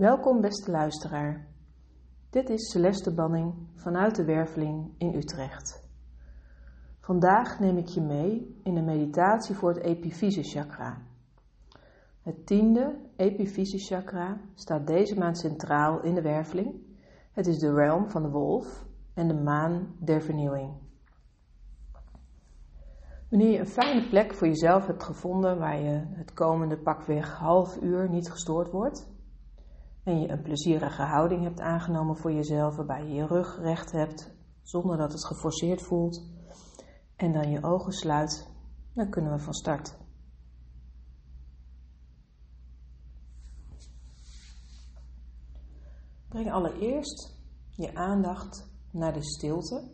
Welkom beste luisteraar. Dit is Celeste Banning vanuit de Werveling in Utrecht. Vandaag neem ik je mee in een meditatie voor het epifyse chakra. Het tiende epifyse chakra staat deze maand centraal in de Werveling. Het is de realm van de wolf en de maan der vernieuwing. Wanneer je een fijne plek voor jezelf hebt gevonden waar je het komende pakweg half uur niet gestoord wordt, en je een plezierige houding hebt aangenomen voor jezelf, waarbij je je rug recht hebt zonder dat het geforceerd voelt, en dan je ogen sluit, dan kunnen we van start. Breng allereerst je aandacht naar de stilte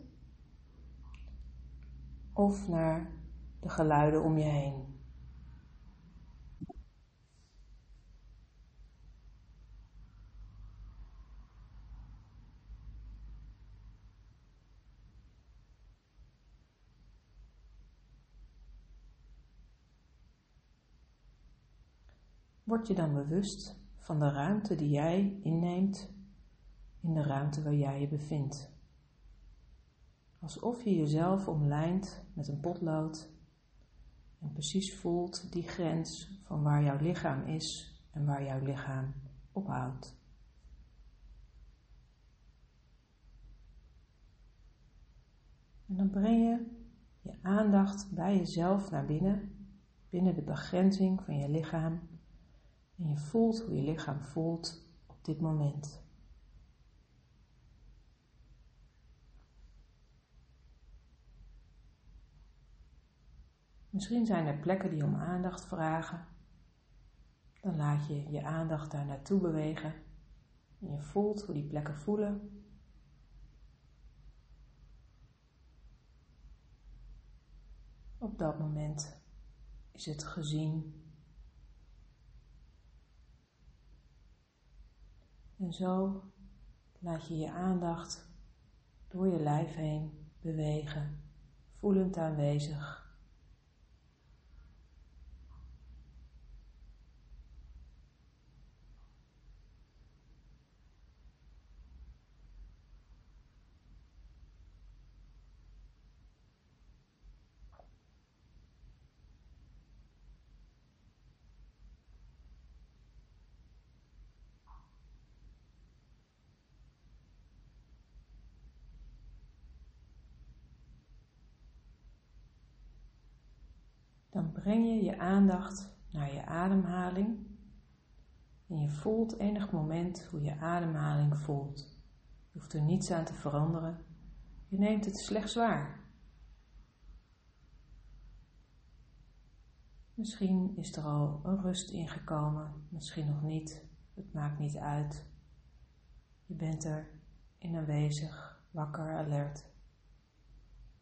of naar de geluiden om je heen. Word je dan bewust van de ruimte die jij inneemt in de ruimte waar jij je bevindt. Alsof je jezelf omlijnt met een potlood en precies voelt die grens van waar jouw lichaam is en waar jouw lichaam ophoudt. En dan breng je je aandacht bij jezelf naar binnen, binnen de begrenzing van je lichaam. En je voelt hoe je lichaam voelt op dit moment. Misschien zijn er plekken die om aandacht vragen. Dan laat je je aandacht daar naartoe bewegen en je voelt hoe die plekken voelen. Op dat moment is het gezien. En zo laat je je aandacht door je lijf heen bewegen, voelend aanwezig. Dan breng je je aandacht naar je ademhaling en je voelt enig moment hoe je ademhaling voelt. Je hoeft er niets aan te veranderen. Je neemt het slechts waar. Misschien is er al een rust ingekomen, misschien nog niet. Het maakt niet uit. Je bent er in aanwezig, wakker, alert.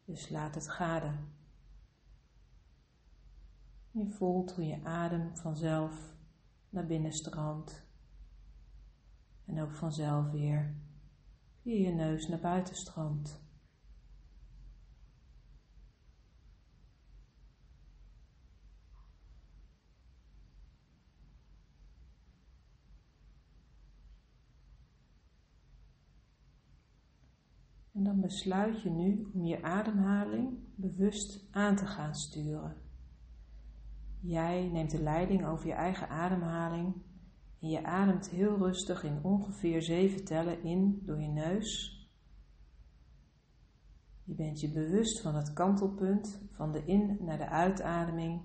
Dus laat het gaden. Je voelt hoe je adem vanzelf naar binnen stroomt. En ook vanzelf weer via je neus naar buiten stroomt. En dan besluit je nu om je ademhaling bewust aan te gaan sturen. Jij neemt de leiding over je eigen ademhaling en je ademt heel rustig in ongeveer zeven tellen in door je neus. Je bent je bewust van het kantelpunt van de in naar de uitademing.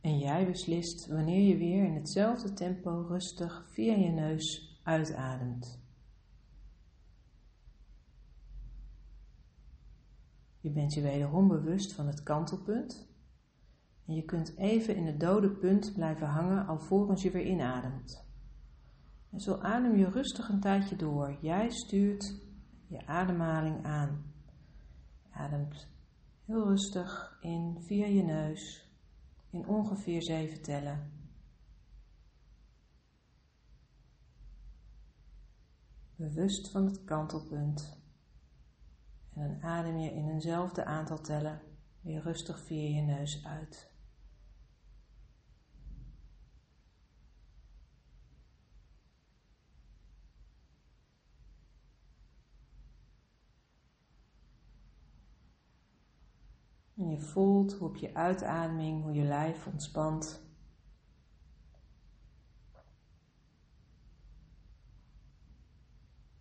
En jij beslist wanneer je weer in hetzelfde tempo rustig via je neus uitademt. Je bent je wederom bewust van het kantelpunt. En je kunt even in het dode punt blijven hangen alvorens je weer inademt. En zo adem je rustig een tijdje door. Jij stuurt je ademhaling aan. Ademt heel rustig in via je neus in ongeveer zeven tellen. Bewust van het kantelpunt. En dan adem je in eenzelfde aantal tellen weer rustig via je neus uit. En je voelt hoe op je uitademing, hoe je lijf ontspant.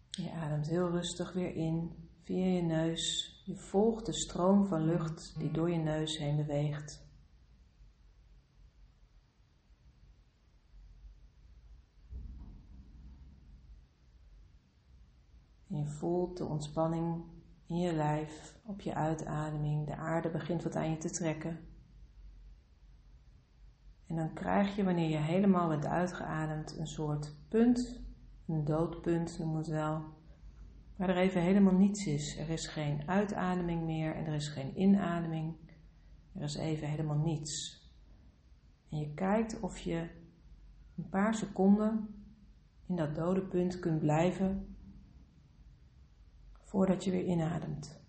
Je ademt heel rustig weer in via je neus. Je volgt de stroom van lucht die door je neus heen beweegt. En je voelt de ontspanning in je lijf, op je uitademing. De aarde begint wat aan je te trekken. En dan krijg je, wanneer je helemaal bent uitgeademd, een soort punt, een doodpunt noemen we het wel, waar er even helemaal niets is. Er is geen uitademing meer en er is geen inademing. Er is even helemaal niets. En je kijkt of je een paar seconden in dat dode punt kunt blijven voordat je weer inademt.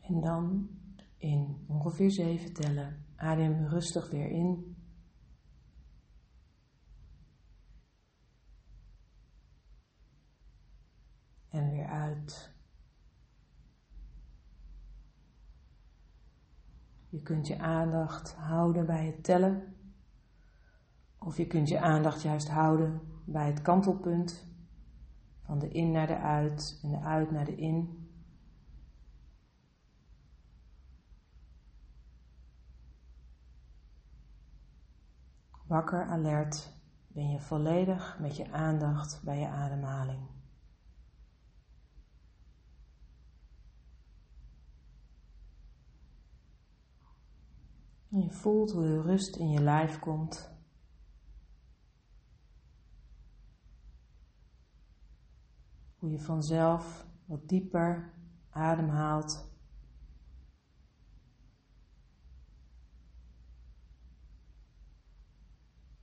En dan in ongeveer zeven tellen adem rustig weer in. En weer uit. Je kunt je aandacht houden bij het tellen. Of je kunt je aandacht juist houden bij het kantelpunt van de in naar de uit en de uit naar de in. Wakker, alert ben je volledig met je aandacht bij je ademhaling. En je voelt hoe de rust in je lijf komt. Hoe je vanzelf wat dieper ademhaalt.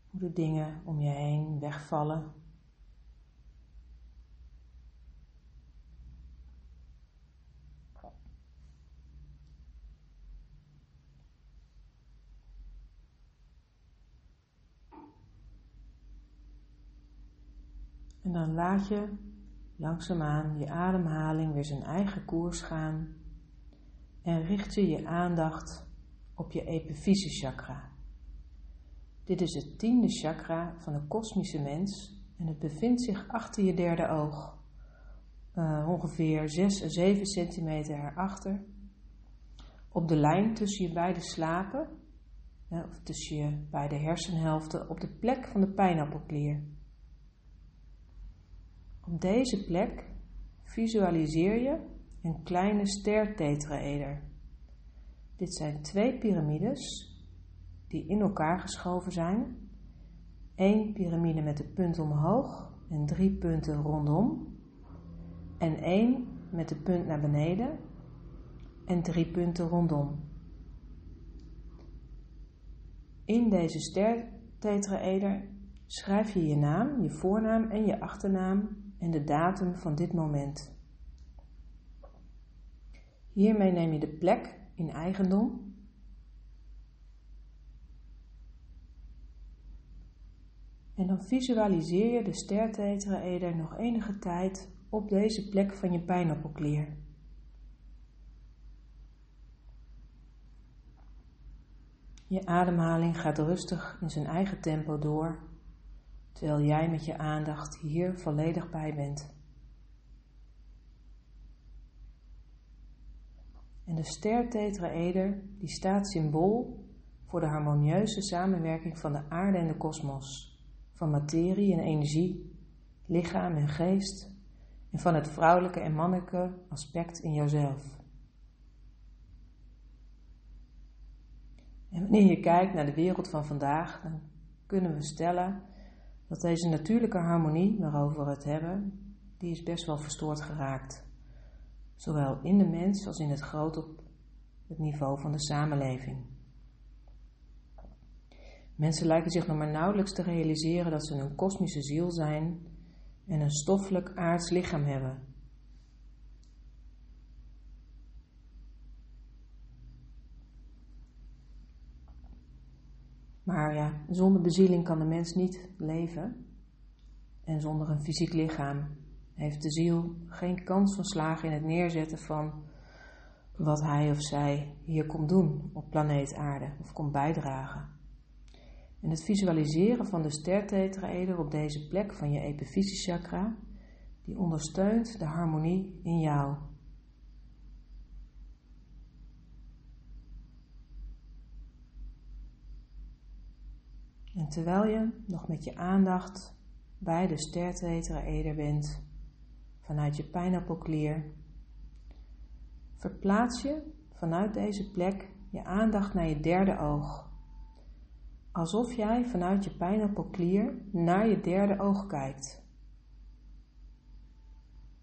Hoe de dingen om je heen wegvallen. En dan laat je langzaamaan je ademhaling weer zijn eigen koers gaan en richt je je aandacht op je epifyse chakra. Dit is het tiende chakra van de kosmische mens en het bevindt zich achter je derde oog, uh, ongeveer 6 à 7 centimeter erachter, op de lijn tussen je beide slapen, of tussen je beide hersenhelften, op de plek van de pijnappelklier. Op deze plek visualiseer je een kleine ster-tetraeder. Dit zijn twee piramides die in elkaar geschoven zijn. Eén piramide met de punt omhoog en drie punten rondom. En één met de punt naar beneden en drie punten rondom. In deze ster-tetraeder schrijf je je naam, je voornaam en je achternaam en de datum van dit moment. Hiermee neem je de plek in eigendom. En dan visualiseer je de stertetraeder nog enige tijd op deze plek van je pijnappelklier. Je ademhaling gaat rustig in zijn eigen tempo door terwijl jij met je aandacht hier volledig bij bent. En de ster tetraeder die staat symbool voor de harmonieuze samenwerking van de aarde en de kosmos, van materie en energie, lichaam en geest en van het vrouwelijke en mannelijke aspect in jouzelf. En wanneer je kijkt naar de wereld van vandaag, dan kunnen we stellen dat deze natuurlijke harmonie waarover we het hebben, die is best wel verstoord geraakt. Zowel in de mens als in het groot op het niveau van de samenleving. Mensen lijken zich nog maar nauwelijks te realiseren dat ze een kosmische ziel zijn en een stoffelijk aards lichaam hebben. Maar ja, zonder bezieling kan de mens niet leven. En zonder een fysiek lichaam heeft de ziel geen kans van slagen in het neerzetten van wat hij of zij hier komt doen op planeet Aarde of komt bijdragen. En het visualiseren van de stertetraeder op deze plek van je epifysiechakra, die ondersteunt de harmonie in jou. En terwijl je nog met je aandacht bij de stertetraeder bent, vanuit je pijnappelklier, verplaats je vanuit deze plek je aandacht naar je derde oog alsof jij vanuit je pijnappelklier naar je derde oog kijkt.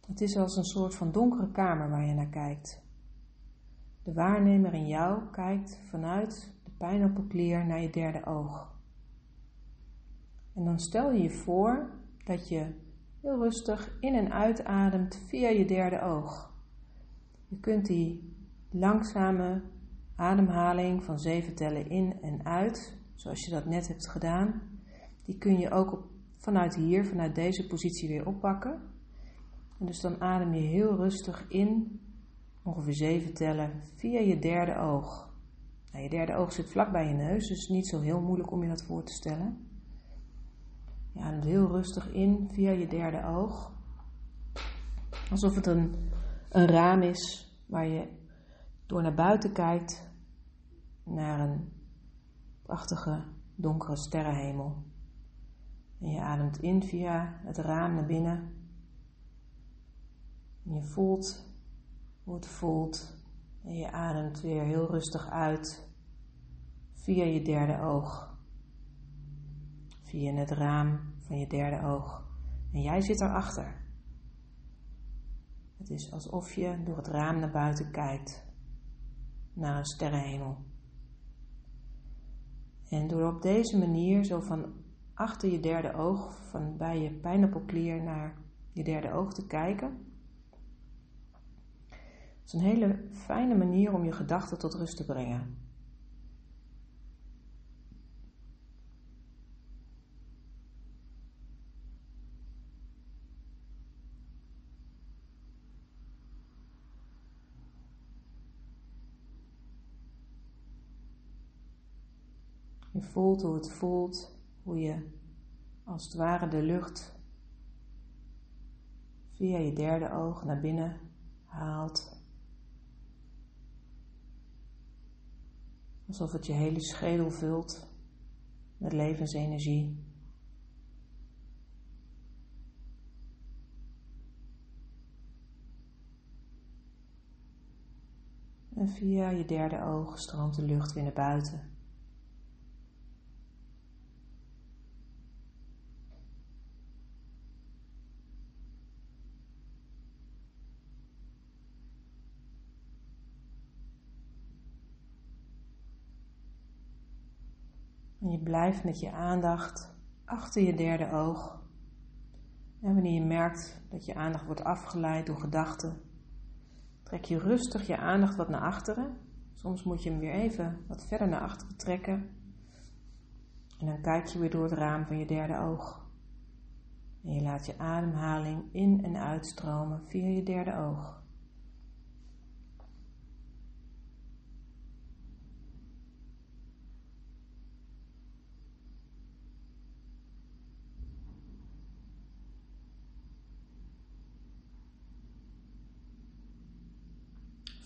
Het is als een soort van donkere kamer waar je naar kijkt. De waarnemer in jou kijkt vanuit de pijnappelklier naar je derde oog. En dan stel je je voor dat je heel rustig in en uitademt via je derde oog. Je kunt die langzame ademhaling van zeven tellen in en uit zoals je dat net hebt gedaan, die kun je ook vanuit hier, vanuit deze positie weer oppakken. En dus dan adem je heel rustig in, ongeveer zeven tellen, via je derde oog. Nou, je derde oog zit vlak bij je neus, dus niet zo heel moeilijk om je dat voor te stellen. Je ademt heel rustig in via je derde oog. Alsof het een, een raam is waar je door naar buiten kijkt naar een prachtige donkere sterrenhemel. En je ademt in via het raam naar binnen. En je voelt hoe het voelt. En je ademt weer heel rustig uit via je derde oog. Via het raam van je derde oog. En jij zit erachter. Het is alsof je door het raam naar buiten kijkt. Naar een sterrenhemel. En door op deze manier zo van achter je derde oog, van bij je pijnappelklier naar je derde oog te kijken. is een hele fijne manier om je gedachten tot rust te brengen. Je voelt hoe het voelt, hoe je als het ware de lucht via je derde oog naar binnen haalt. Alsof het je hele schedel vult met levensenergie. En via je derde oog stroomt de lucht weer naar buiten. Blijft met je aandacht achter je derde oog. En wanneer je merkt dat je aandacht wordt afgeleid door gedachten, trek je rustig je aandacht wat naar achteren. Soms moet je hem weer even wat verder naar achteren trekken. En dan kijk je weer door het raam van je derde oog. En je laat je ademhaling in en uitstromen via je derde oog.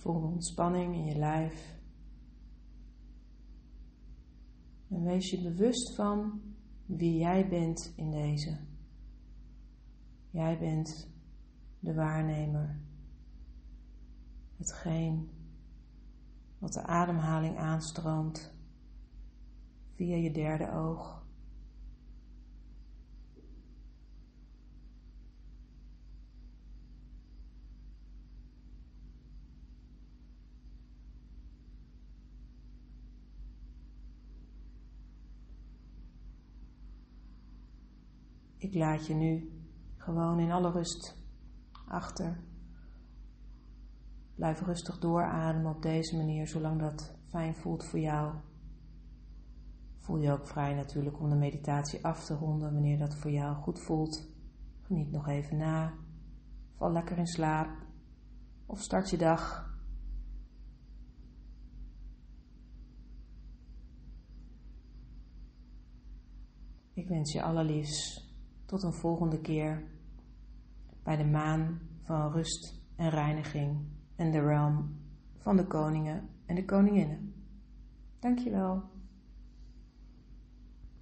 Voel ontspanning in je lijf. En wees je bewust van wie jij bent in deze. Jij bent de waarnemer. Hetgeen wat de ademhaling aanstroomt via je derde oog. Ik laat je nu gewoon in alle rust achter. Blijf rustig doorademen op deze manier, zolang dat fijn voelt voor jou. Voel je ook vrij natuurlijk om de meditatie af te ronden wanneer dat voor jou goed voelt. Geniet nog even na val lekker in slaap of start je dag. Ik wens je allerliefst tot een volgende keer bij de maan van rust en reiniging en de realm van de koningen en de koninginnen. Dankjewel.